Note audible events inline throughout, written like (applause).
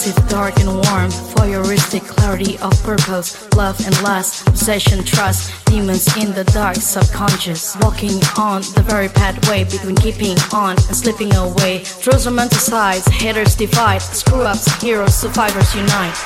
seductive, dark and warm, voyeuristic clarity of purpose, love and lust, possession, trust, demons in the dark, subconscious, walking on the very pathway between keeping on and slipping away. Trolls romanticize, haters divide, screw ups, heroes, survivors unite.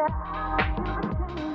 yeah.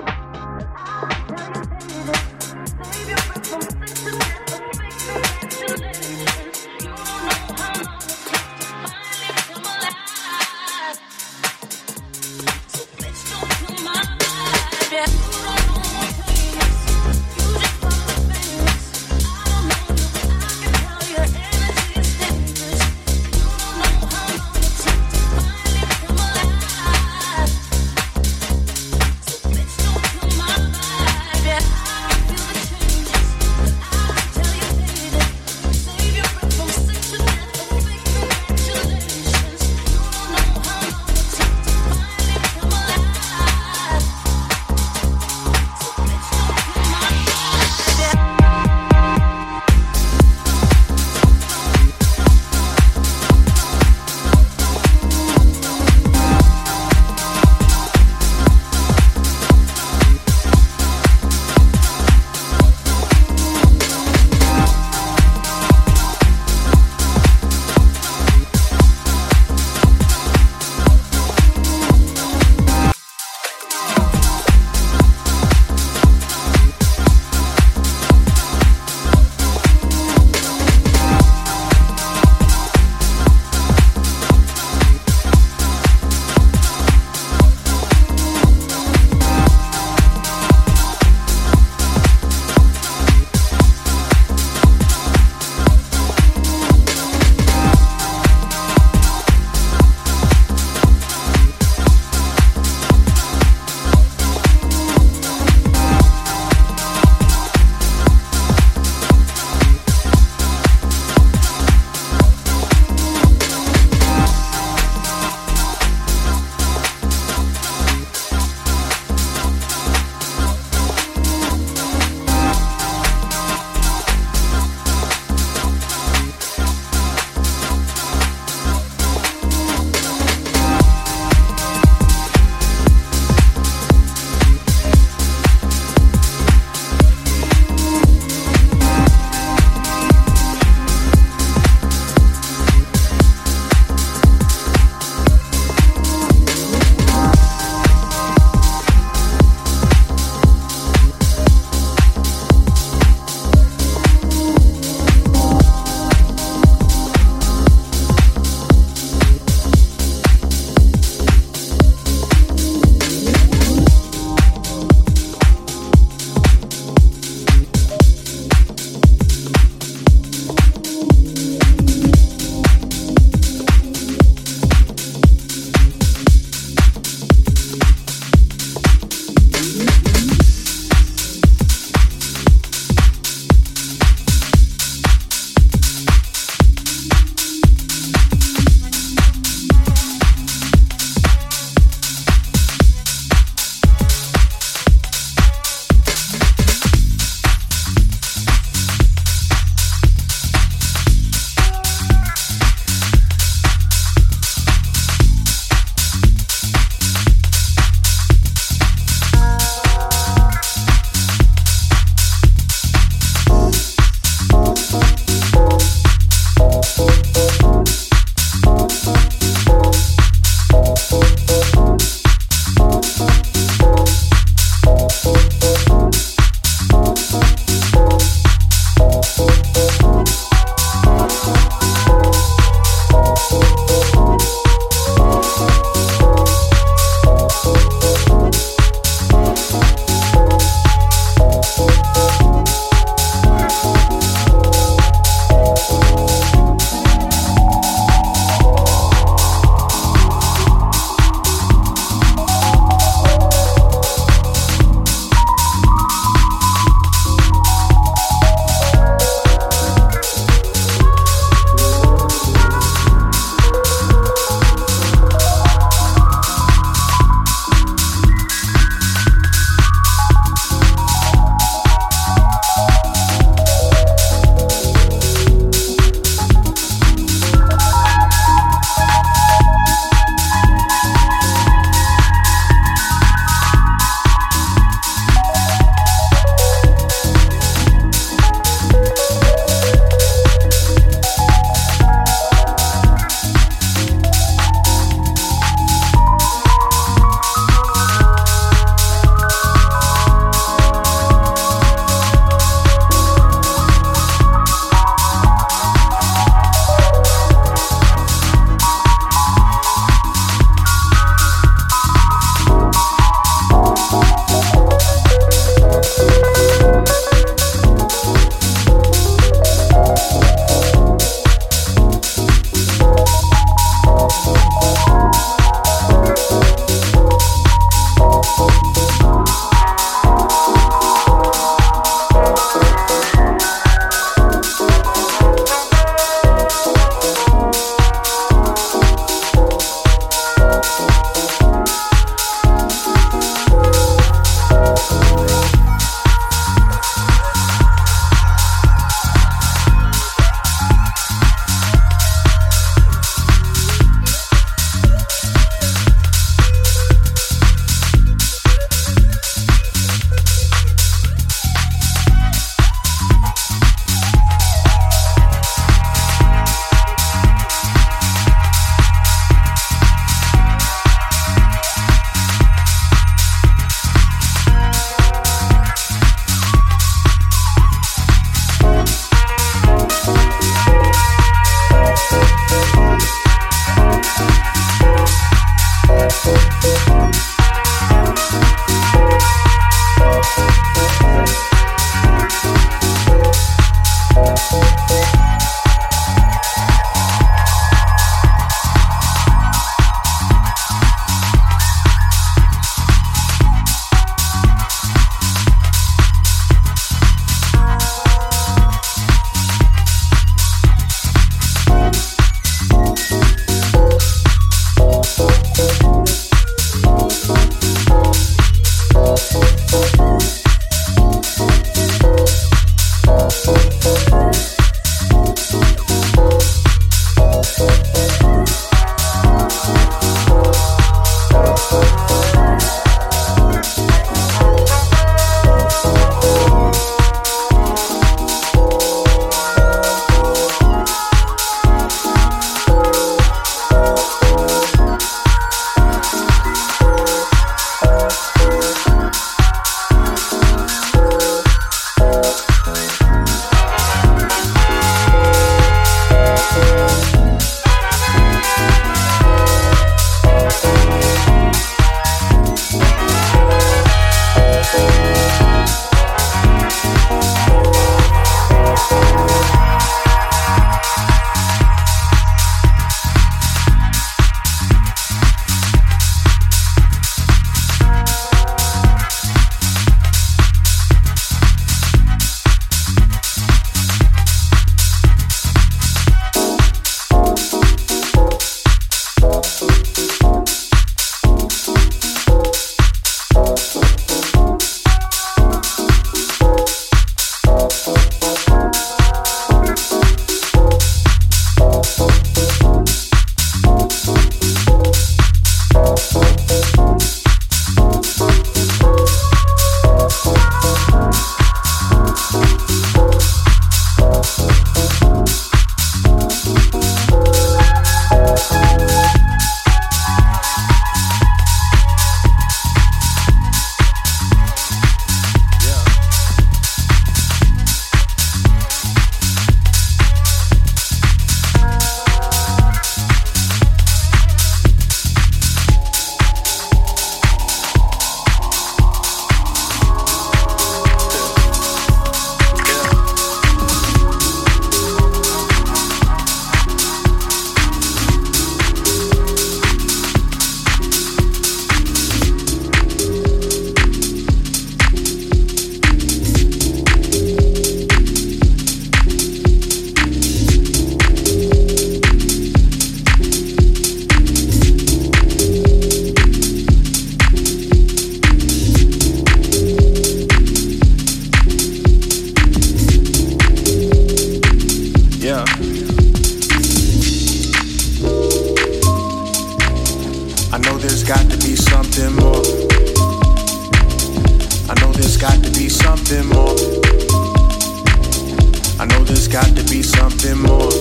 Got to be something more.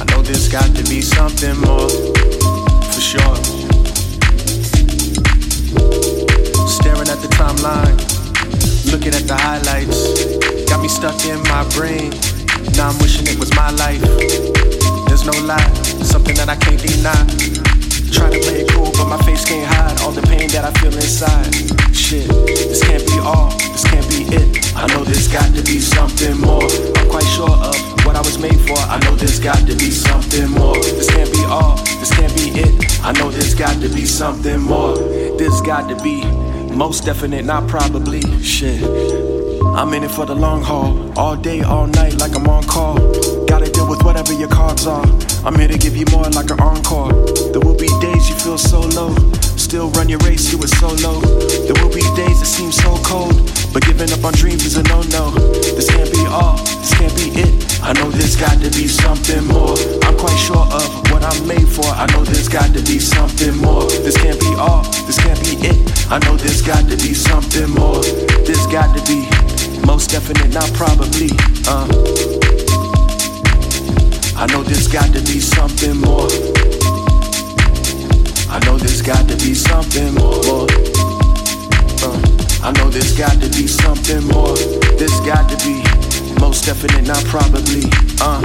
I know there's got to be something more. For sure. Staring at the timeline, looking at the highlights. Got me stuck in my brain. Now I'm wishing it was my life. There's no lie, something that I can't deny. Trying to play it cool, but my face can't hide all the pain that I feel inside. Shit, this can't be all, this can't be it. I know there's got to be something more. I'm quite sure of what I was made for. I know there's got to be something more. This can't be all, this can't be it. I know there's got to be something more. There's got to be most definite, not probably. Shit. I'm in it for the long haul, all day, all night, like I'm on call. Gotta deal with whatever your cards are. I'm here to give you more like an encore. There will be days you feel so low, still run your race, you were so low. There will be days that seem so cold, but giving up on dreams is a no no. This can't be all, this can't be it. I know there's got to be something more. I'm quite sure of what I'm made for. I know there's got to be something more. This can't be all, this can't be it. I know there's got to be something more. There's got to be. Most definite, not probably. Uh. I know there's got to be something more. I know there's got to be something more. Uh. I know there's got to be something more. There's got to be. Most definite, not probably. Uh.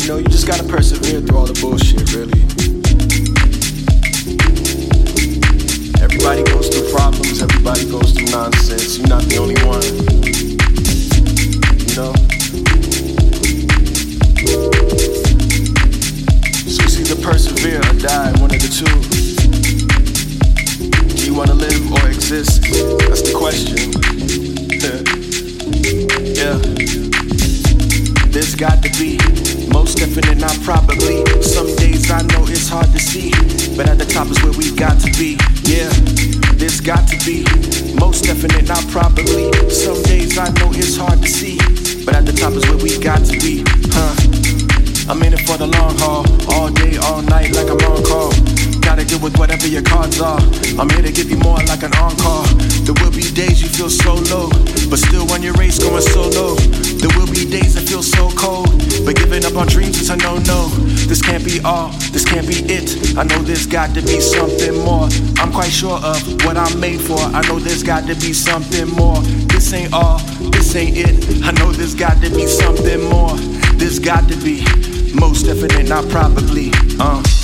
You know, you just gotta persevere through all the bullshit, really. Everybody goes through problems, everybody goes through nonsense. You're not the only one. So it's either persevere or die, one of the two. Do you want to live or exist? That's the question. (laughs) yeah. There's got to be most definite, not probably. Some days I know it's hard to see, but at the top is where we got to be. Yeah, there's got to be most definite, not probably. Got to be. Huh? I'm in it for the long haul, all day, all night, like I'm on call. Gotta deal with whatever your cards are. I'm here to give you more like an encore. There will be days you feel so low, but still on your race going so low. There will be days that feel so cold, but giving up on dreams is a no no. This can't be all, this can't be it. I know there's got to be something more. I'm quite sure of what I'm made for. I know there's got to be something more. This ain't all, ain't it. I know there's got to be something more. There's got to be most definite, not probably. Uh.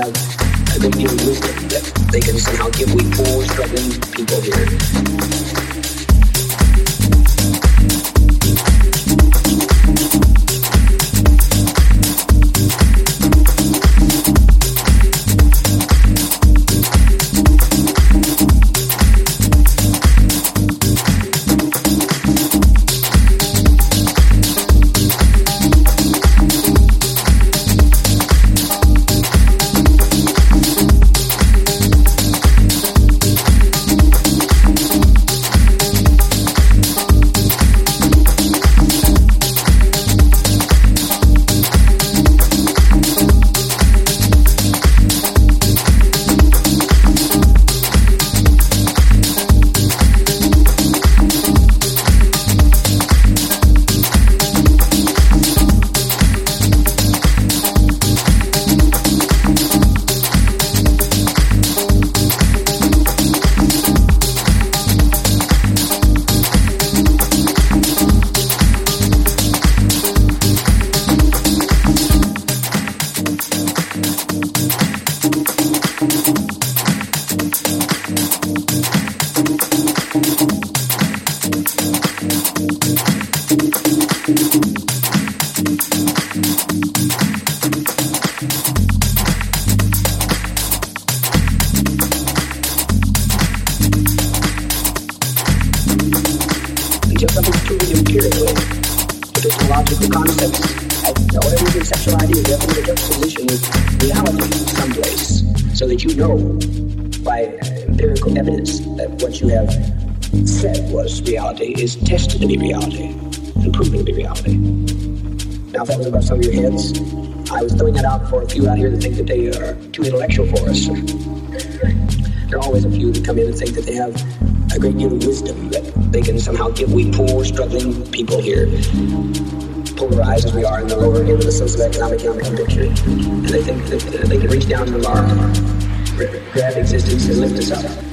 They have deal of wisdom that they can somehow give we poor, struggling people here. Few out here that think that they are too intellectual for us. There are always a few that come in and think that they have a great deal of wisdom that they can somehow give we poor, struggling people here, polarized as we are in the lower end of the socioeconomic picture. And they think that uh, they can reach down to our grab existence and lift us up.